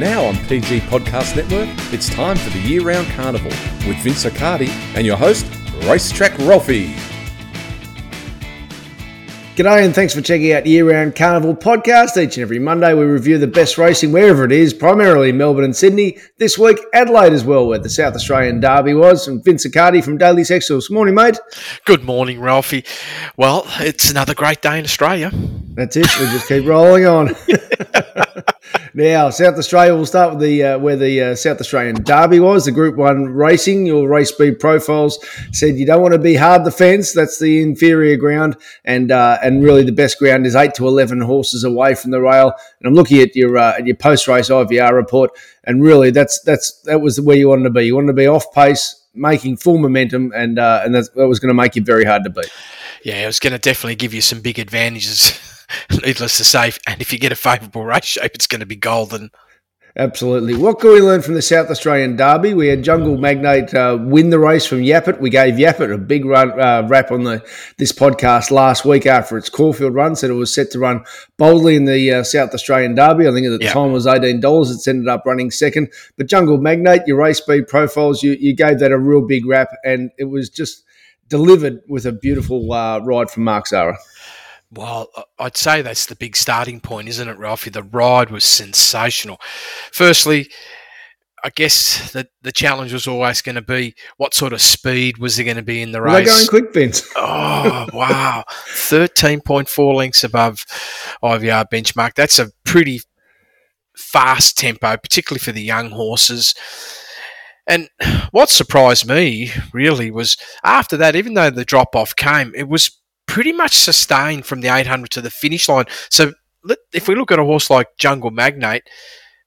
Now on PG Podcast Network, it's time for the year round carnival with Vince Accardi and your host, Racetrack Ralphie. G'day and thanks for checking out Year Round Carnival podcast. Each and every Monday we review the best racing wherever it is, primarily Melbourne and Sydney. This week, Adelaide as well, where the South Australian Derby was. And Vince Accardi from Daily Sectionals. Morning, mate. Good morning, Ralphie. Well, it's another great day in Australia. That's it. We just keep rolling on. now, South Australia. We'll start with the uh, where the uh, South Australian Derby was. The Group One racing. Your race speed profiles said you don't want to be hard the fence. That's the inferior ground, and uh, and really the best ground is eight to eleven horses away from the rail. And I'm looking at your uh, at your post race IVR report, and really that's that's that was where you wanted to be. You wanted to be off pace, making full momentum, and uh, and that was going to make you very hard to beat. Yeah, it was going to definitely give you some big advantages. needless to say. And if you get a favourable race shape, it's going to be golden. Absolutely. What can we learn from the South Australian Derby? We had Jungle Magnate uh, win the race from Yapit. We gave Yapit a big run, uh, wrap on the this podcast last week after its Caulfield run. Said it was set to run boldly in the uh, South Australian Derby. I think at the yep. time it was eighteen dollars. It's ended up running second. But Jungle Magnate, your race speed profiles, you, you gave that a real big wrap, and it was just delivered with a beautiful uh, ride from Mark Zahra. Well, I'd say that's the big starting point, isn't it, Ralphie? The ride was sensational. Firstly, I guess the, the challenge was always going to be what sort of speed was there going to be in the race? They're going quick, Vince. oh, wow. 13.4 lengths above IVR benchmark. That's a pretty fast tempo, particularly for the young horses. And what surprised me really was after that, even though the drop off came, it was pretty much sustained from the 800 to the finish line. So if we look at a horse like Jungle Magnate,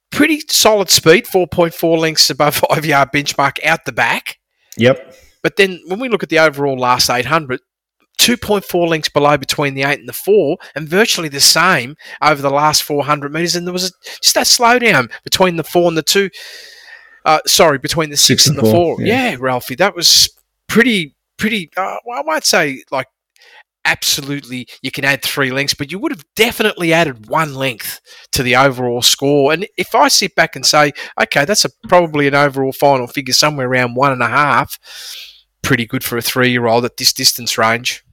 pretty solid speed, 4.4 lengths above 5 yard benchmark out the back. Yep. But then when we look at the overall last 800, 2.4 lengths below between the 8 and the 4, and virtually the same over the last 400 metres. And there was a, just that slowdown between the 4 and the 2. Uh, sorry, between the 6, six and, and, the 4. Yeah. yeah. Ralphie, that was pretty, pretty, uh, I might say like absolutely you can add three lengths, but you would have definitely added one length to the overall score. And if I sit back and say, okay, that's a, probably an overall final figure somewhere around one and a half, pretty good for a three year old at this distance range.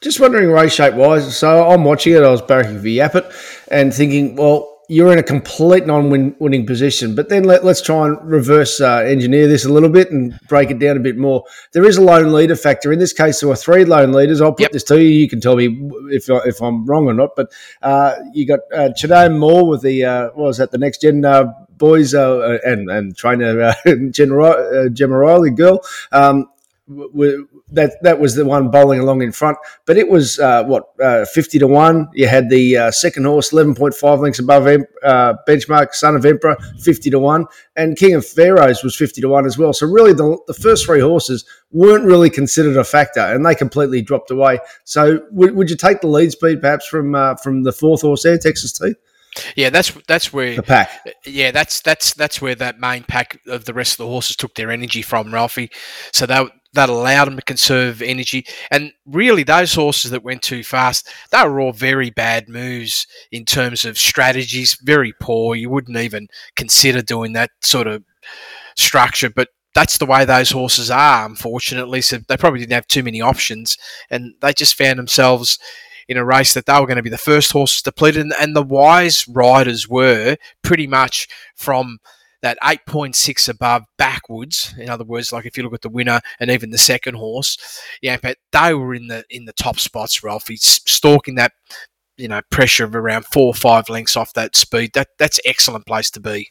Just wondering race shape wise. So I'm watching it. I was barracking for Yapit and thinking, well, you're in a complete non-winning position. But then let, us try and reverse uh, engineer this a little bit and break it down a bit more. There is a lone leader factor. In this case, there were three lone leaders. I'll put yep. this to you. You can tell me if, if I'm wrong or not. But uh, you got uh, Chadane Moore with the, uh, what was that, the next gen uh, boys uh, and, and trainer uh, Gemma Riley girl. Um, that that was the one bowling along in front. But it was uh, what uh, fifty to one. You had the uh, second horse eleven point five lengths above uh, benchmark, Son of Emperor fifty to one, and King of Pharaohs was fifty to one as well. So really, the, the first three horses weren't really considered a factor, and they completely dropped away. So would, would you take the lead speed perhaps from uh, from the fourth horse there, Texas T? Yeah, that's that's where the pack. Uh, yeah, that's that's that's where that main pack of the rest of the horses took their energy from, Ralphie. So that that allowed them to conserve energy. And really, those horses that went too fast, they were all very bad moves in terms of strategies, very poor. You wouldn't even consider doing that sort of structure, but that's the way those horses are, unfortunately. So they probably didn't have too many options, and they just found themselves in a race that they were going to be the first horses depleted. And, and the wise riders were pretty much from that 8.6 above backwards. In other words, like if you look at the winner and even the second horse, yeah, but they were in the in the top spots. Ralphie stalking that you know pressure of around four or five lengths off that speed. That that's excellent place to be.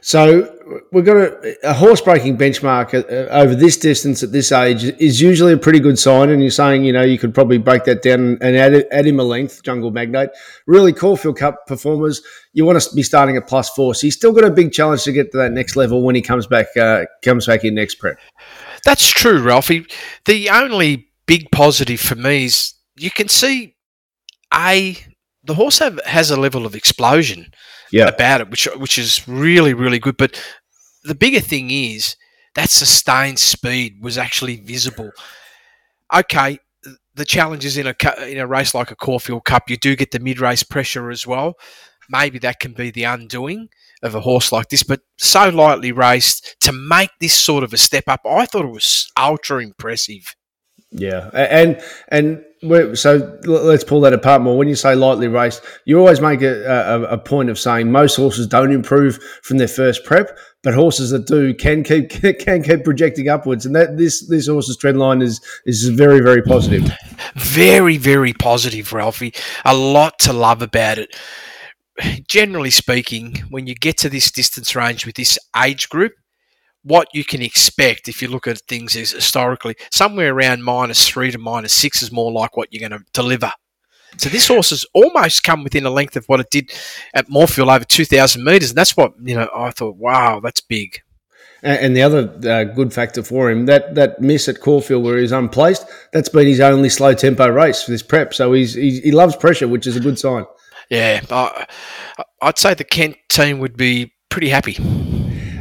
So we've got a, a horse breaking benchmark uh, over this distance at this age is usually a pretty good sign. And you're saying, you know, you could probably break that down and add, add him a length, Jungle Magnate. Really, Caulfield Cup performers, you want to be starting at plus four. So he's still got a big challenge to get to that next level when he comes back uh, comes back in next prep. That's true, Ralphie. The only big positive for me is you can see a the horse have, has a level of explosion yeah. about it, which which is really really good. But the bigger thing is that sustained speed was actually visible. Okay, the challenges in a in a race like a Caulfield Cup, you do get the mid race pressure as well. Maybe that can be the undoing of a horse like this, but so lightly raced to make this sort of a step up. I thought it was ultra impressive. Yeah, and and so let's pull that apart more. When you say lightly raced, you always make a, a, a, point of saying most horses don't improve from their first prep, but horses that do can keep can keep projecting upwards, and that this this horse's trend line is is very very positive. Very very positive, Ralphie. A lot to love about it. Generally speaking, when you get to this distance range with this age group, what you can expect if you look at things is historically somewhere around minus three to minus six is more like what you're going to deliver. So this horse has almost come within a length of what it did at Morphettville over 2,000 metres. And that's what, you know, I thought, wow, that's big. And the other uh, good factor for him, that, that miss at Caulfield where he's unplaced, that's been his only slow tempo race for this prep. So he's, he's he loves pressure, which is a good sign. Yeah, uh, I'd say the Kent team would be pretty happy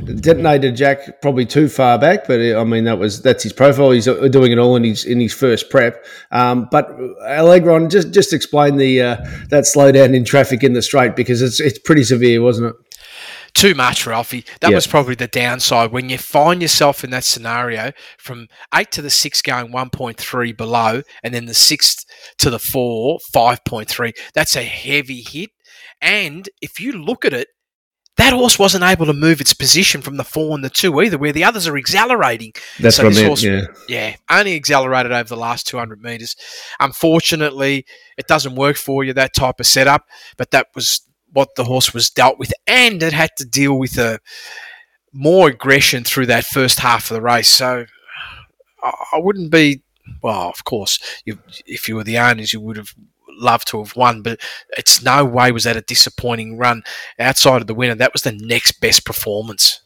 detonated Jack probably too far back, but I mean that was that's his profile. He's uh, doing it all in his in his first prep. Um, but Allegron, just just explain the uh, that slowdown in traffic in the straight because it's it's pretty severe, wasn't it? Too much, Ralphie. That yep. was probably the downside when you find yourself in that scenario from eight to the six going one point three below, and then the six to the four five point three. That's a heavy hit. And if you look at it, that horse wasn't able to move its position from the four and the two either, where the others are accelerating. That's so what I meant, horse, yeah. Yeah, only accelerated over the last 200 metres. Unfortunately, it doesn't work for you, that type of setup, but that was what the horse was dealt with, and it had to deal with a more aggression through that first half of the race. So I wouldn't be, well, of course, you, if you were the owners, you would have love to have won, but it's no way was that a disappointing run outside of the winner. That was the next best performance.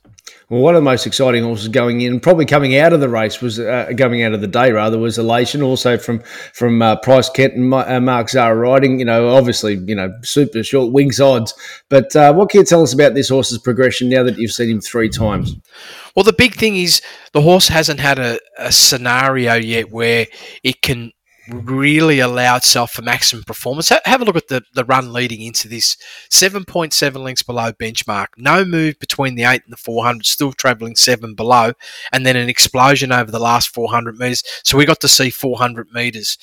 Well, one of the most exciting horses going in, probably coming out of the race, was uh, coming out of the day rather, was Elation. Also from from uh, Price Kent and uh, Mark Zahra riding. You know, obviously, you know, super short wings odds. But uh, what can you tell us about this horse's progression now that you've seen him three times? Well, the big thing is the horse hasn't had a, a scenario yet where it can really allow itself for maximum performance. have a look at the, the run leading into this 7.7 lengths below benchmark. No move between the 8 and the 400, still travelling 7 below, and then an explosion over the last 400 metres. So we got to see 400 metres.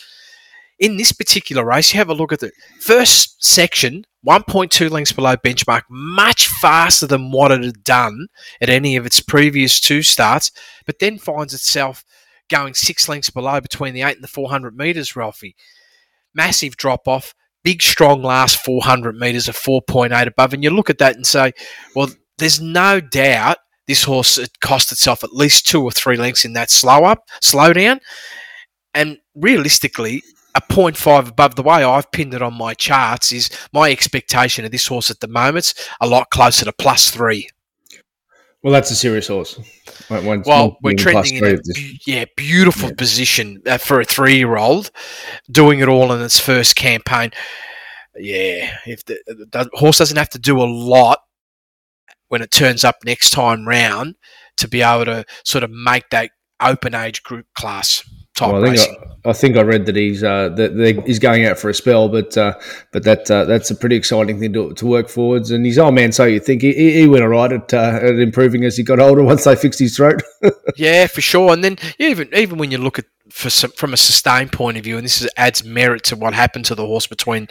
In this particular race, you have a look at the first section, 1.2 lengths below benchmark, much faster than what it had done at any of its previous two starts, but then finds itself going six lengths below between the eight and the 400 metres, Ralphie. Massive drop off, big, strong last 400 metres of 4.8 above. And you look at that and say, well, there's no doubt this horse cost itself at least two or three lengths in that slow up, slow down. And realistically, a 0.5 above the way I've pinned it on my charts is my expectation of this horse at the moment's a lot closer to plus three. Well, that's a serious horse. well, we're trending in a yeah beautiful yeah. position uh, for a three-year-old, doing it all in its first campaign. Yeah, if the, the horse doesn't have to do a lot when it turns up next time round to be able to sort of make that open age group class type well, I think racing. I, I, think I read that he's uh, that he's going out for a spell, but uh, but that uh, that's a pretty exciting thing to, to work forwards. And he's old man, so you think he, he went all right at, uh, at improving as he got older once they fixed his throat. yeah, for sure. And then even even when you look at for some, from a sustained point of view, and this is, adds merit to what happened to the horse between,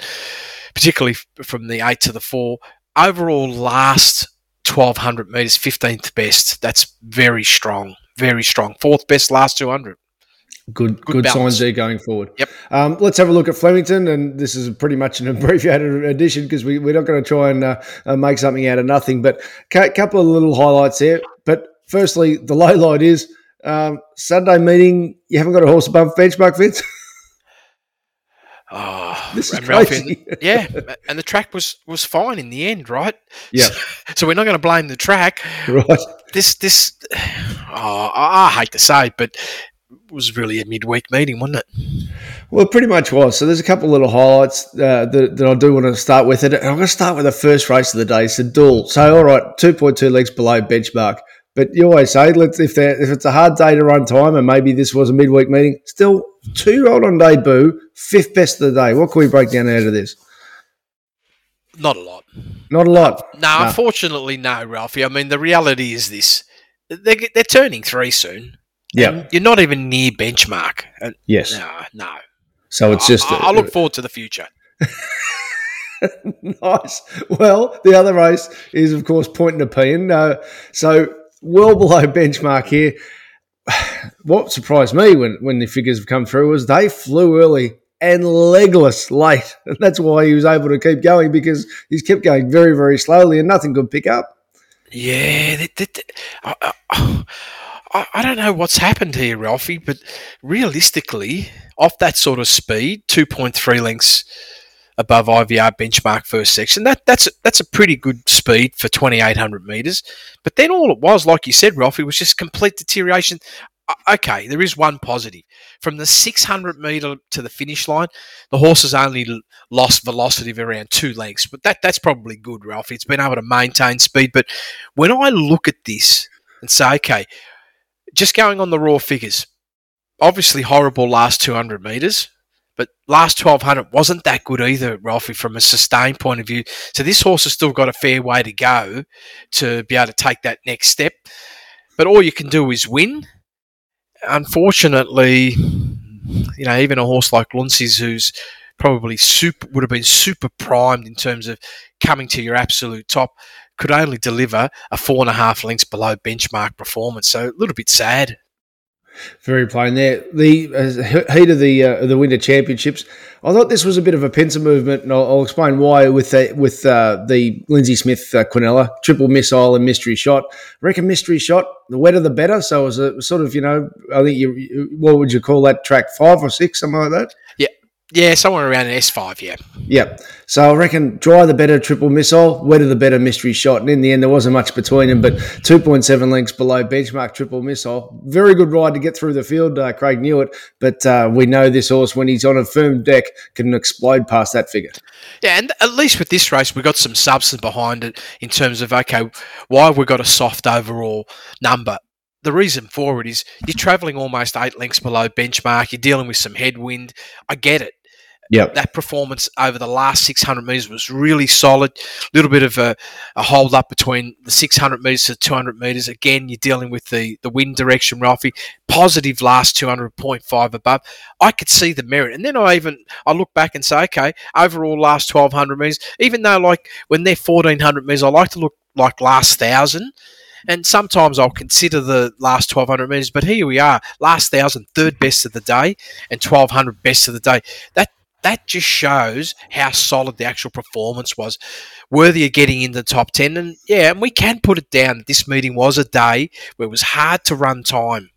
particularly from the eight to the four. Overall, last 1200 meters, 15th best. That's very strong, very strong. Fourth best last 200. Good, good, good signs there going forward. Yep. Um, let's have a look at Flemington, and this is pretty much an abbreviated edition because we, we're not going to try and uh, uh, make something out of nothing. But a couple of little highlights there. But firstly, the low light is um, Sunday meeting. You haven't got a horse above benchmark, Vince. Oh, this is crazy. yeah, and the track was was fine in the end, right? Yeah. So, so we're not going to blame the track, right? This this, oh, I hate to say, it, but was really a midweek meeting, wasn't it? Well, it pretty much was. So there's a couple of little highlights uh, that, that I do want to start with. And I'm going to start with the first race of the day, Sadul. So, all right, 2.2 legs below benchmark. But you always say, let's if if it's a hard day to run time, and maybe this was a midweek meeting, still two year old on debut, fifth best of the day. What can we break down out of this? Not a lot. Not a lot. No, no, unfortunately, no, Ralphie. I mean, the reality is this: they're, they're turning three soon. Yeah, you're not even near benchmark. Yes. No, no. So it's just. I, I look forward to the future. nice. Well, the other race is, of course, Point Nepean. Uh, so well below benchmark here. What surprised me when, when the figures have come through was they flew early and legless late. And that's why he was able to keep going because he's kept going very, very slowly and nothing could pick up. Yeah. They, they, they, I, I, I don't know what's happened here, Ralphie, but realistically, off that sort of speed, 2.3 lengths above IVR benchmark first section. That that's that's a pretty good speed for 2800 meters. But then all it was, like you said, Ralphie, was just complete deterioration. Okay, there is one positive. From the 600 meter to the finish line, the horse has only lost velocity of around two lengths, but that that's probably good, Ralphie. It's been able to maintain speed. But when I look at this and say, okay, just going on the raw figures, obviously horrible last 200 meters but last 1200 wasn't that good either, Ralphie, from a sustained point of view. So this horse has still got a fair way to go to be able to take that next step. But all you can do is win. Unfortunately, you know, even a horse like Lunces, who's probably super would have been super primed in terms of coming to your absolute top, could only deliver a four and a half lengths below benchmark performance. So a little bit sad. Very plain there. The uh, heat of the uh, the winter championships. I thought this was a bit of a pincer movement, and I'll, I'll explain why with the, with uh, the Lindsay Smith uh, Quinella triple missile and mystery shot. I reckon mystery shot. The wetter the better. So it was a sort of you know I think you what would you call that track five or six something like that. Yeah, yeah, somewhere around an S5, yeah. Yep. So I reckon dry the better triple missile, wetter the better mystery shot. And in the end, there wasn't much between them, but 2.7 lengths below benchmark triple missile. Very good ride to get through the field. Uh, Craig Newitt, but uh, we know this horse, when he's on a firm deck, can explode past that figure. Yeah, and at least with this race, we got some substance behind it in terms of, okay, why have we got a soft overall number? the reason for it is you're traveling almost eight lengths below benchmark. You're dealing with some headwind. I get it. Yep. That performance over the last 600 metres was really solid. A little bit of a, a, hold up between the 600 metres to 200 metres. Again, you're dealing with the, the wind direction, Ralphie. Positive last 200.5 above. I could see the merit. And then I even I look back and say, okay, overall last 1200 metres, even though like when they're 1400 metres, I like to look like last thousand. And sometimes I'll consider the last 1200 metres, but here we are, last thousand, third best of the day, and 1200 best of the day. That that just shows how solid the actual performance was, worthy of getting in the top 10. And yeah, and we can put it down. This meeting was a day where it was hard to run time.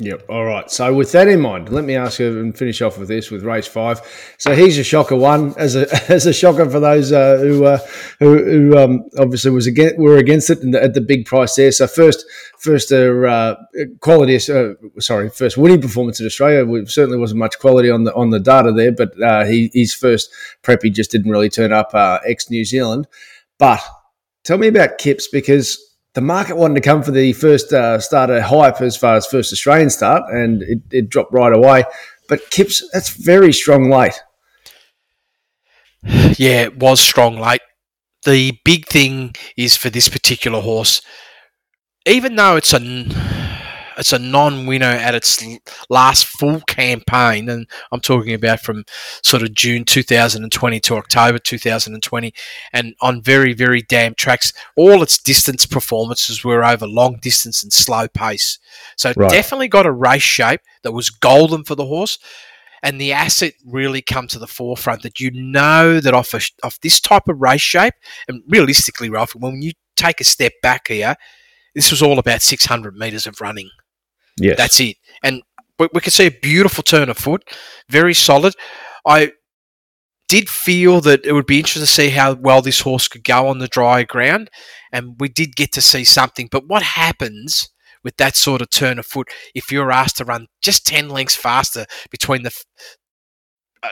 Yep. All right. So with that in mind, let me ask you and finish off with this with race five. So he's a shocker one as a as a shocker for those uh, who, uh, who, who um, obviously was against were against it at the big price there. So first first uh, uh quality uh, sorry first winning performance in Australia. We certainly wasn't much quality on the on the data there, but uh, he his first prep he just didn't really turn up ex New Zealand. But tell me about Kips because the market wanted to come for the first uh, starter hype as far as first Australian start, and it, it dropped right away. But Kips, that's very strong late. Yeah, it was strong late. The big thing is for this particular horse, even though it's a it's a non-winner at its last full campaign, and I'm talking about from sort of June 2020 to October 2020, and on very very damn tracks. All its distance performances were over long distance and slow pace, so right. definitely got a race shape that was golden for the horse. And the asset really come to the forefront that you know that off a, off this type of race shape, and realistically, Ralph, when you take a step back here, this was all about 600 meters of running. Yes. That's it. And we, we could see a beautiful turn of foot, very solid. I did feel that it would be interesting to see how well this horse could go on the dry ground, and we did get to see something. But what happens with that sort of turn of foot if you're asked to run just 10 lengths faster between the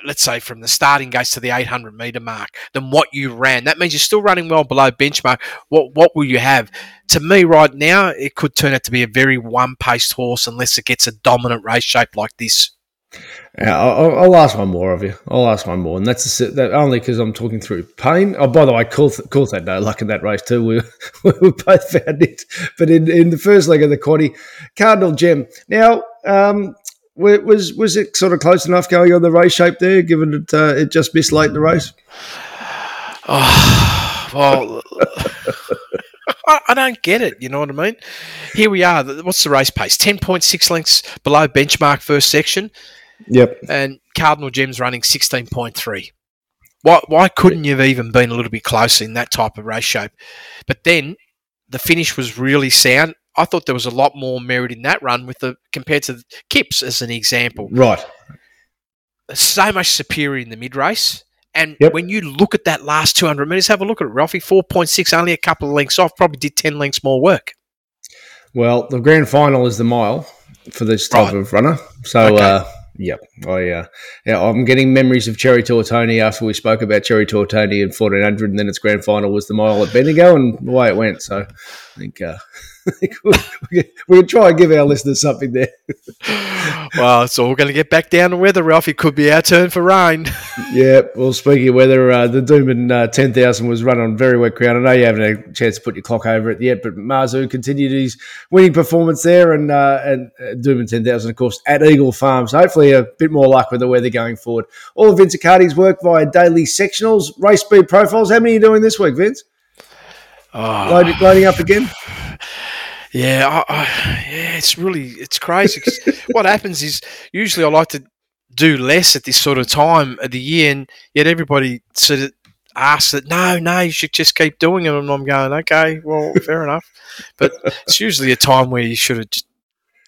let's say from the starting gates to the 800 meter mark than what you ran. That means you're still running well below benchmark. What what will you have? To me, right now, it could turn out to be a very one paced horse unless it gets a dominant race shape like this. Yeah, I'll, I'll, ask one more of you. I'll ask one more, and that's a, that only because I'm talking through pain. Oh, by the way, Coulth, Coulth had no luck in that race too. We, we both found it, but in, in the first leg of the quaddy, Cardinal Gem. Now, um, was was it sort of close enough going on the race shape there, given that uh, it just missed late in the race? Oh, well. I, don't get it. You know what I mean? Here we are. What's the race pace? 10.6 lengths below benchmark first section. Yep. And Cardinal Gem's running 16.3. Why, why couldn't you have even been a little bit closer in that type of race shape? But then the finish was really sound. I thought there was a lot more merit in that run with the compared to the Kips as an example. Right. So much superior in the mid race. And yep. when you look at that last 200 metres, have a look at it, Ralphie. 4.6, only a couple of lengths off, probably did 10 lengths more work. Well, the grand final is the mile for this type right. of runner. So, okay. uh, Yep, I uh, yeah, I'm getting memories of Cherry Tortoni after we spoke about Cherry Tortoni in 1400, and then its grand final was the mile at Bendigo, and the way it went. So, I think uh, we can try and give our listeners something there. well, it's all going to get back down to weather, Ralph. It could be our turn for rain. yeah, well, speaking of weather, uh, the Doomben uh, 10,000 was run on very wet ground. I know you haven't had a chance to put your clock over it yet, but Marzu continued his winning performance there, and uh, and uh, Doomben 10,000, of course, at Eagle Farms. Hopefully, a bit more luck with the weather going forward. All of Vince Accardi's work via daily sectionals, race speed profiles. How many are you doing this week, Vince? Oh. Loading, loading up again? Yeah, I, I, yeah, it's really it's crazy. what happens is usually I like to do less at this sort of time of the year, and yet everybody sort of asks that no, no, you should just keep doing it, and I'm going, okay, well, fair enough. But it's usually a time where you should have just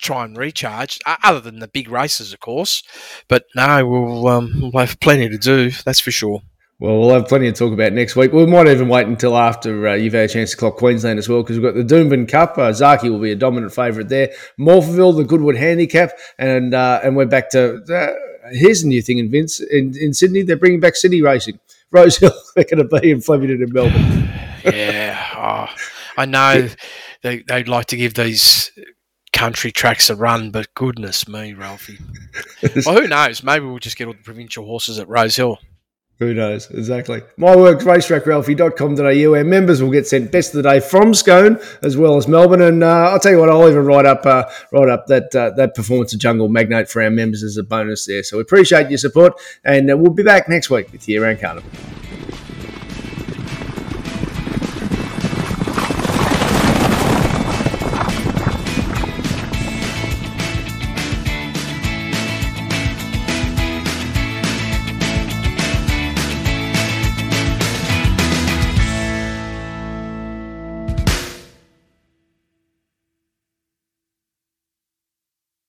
try and recharge, other than the big races, of course. But no, we'll um, we'll have plenty to do, that's for sure. Well, we'll have plenty to talk about next week. We might even wait until after uh, you've had a chance to clock Queensland as well, because we've got the Doomben Cup. Uh, Zaaki will be a dominant favourite there. Morphettville, the Goodwood Handicap, and uh, and we're back to uh, here's a new thing in Vince in, in Sydney. They're bringing back city racing. Rosehill, they're going to be in Flemington in Melbourne. yeah, oh, I know they they'd like to give these country tracks a run, but goodness me, Ralphie. well, who knows? Maybe we'll just get all the provincial horses at Rosehill. Who knows? Exactly. My work, racetrackralphie.com.au. Our members will get sent best of the day from Scone as well as Melbourne. And uh, I'll tell you what, I'll even write up uh, write up that uh, that performance of Jungle Magnate for our members as a bonus there. So we appreciate your support, and uh, we'll be back next week with Year Round Carnival.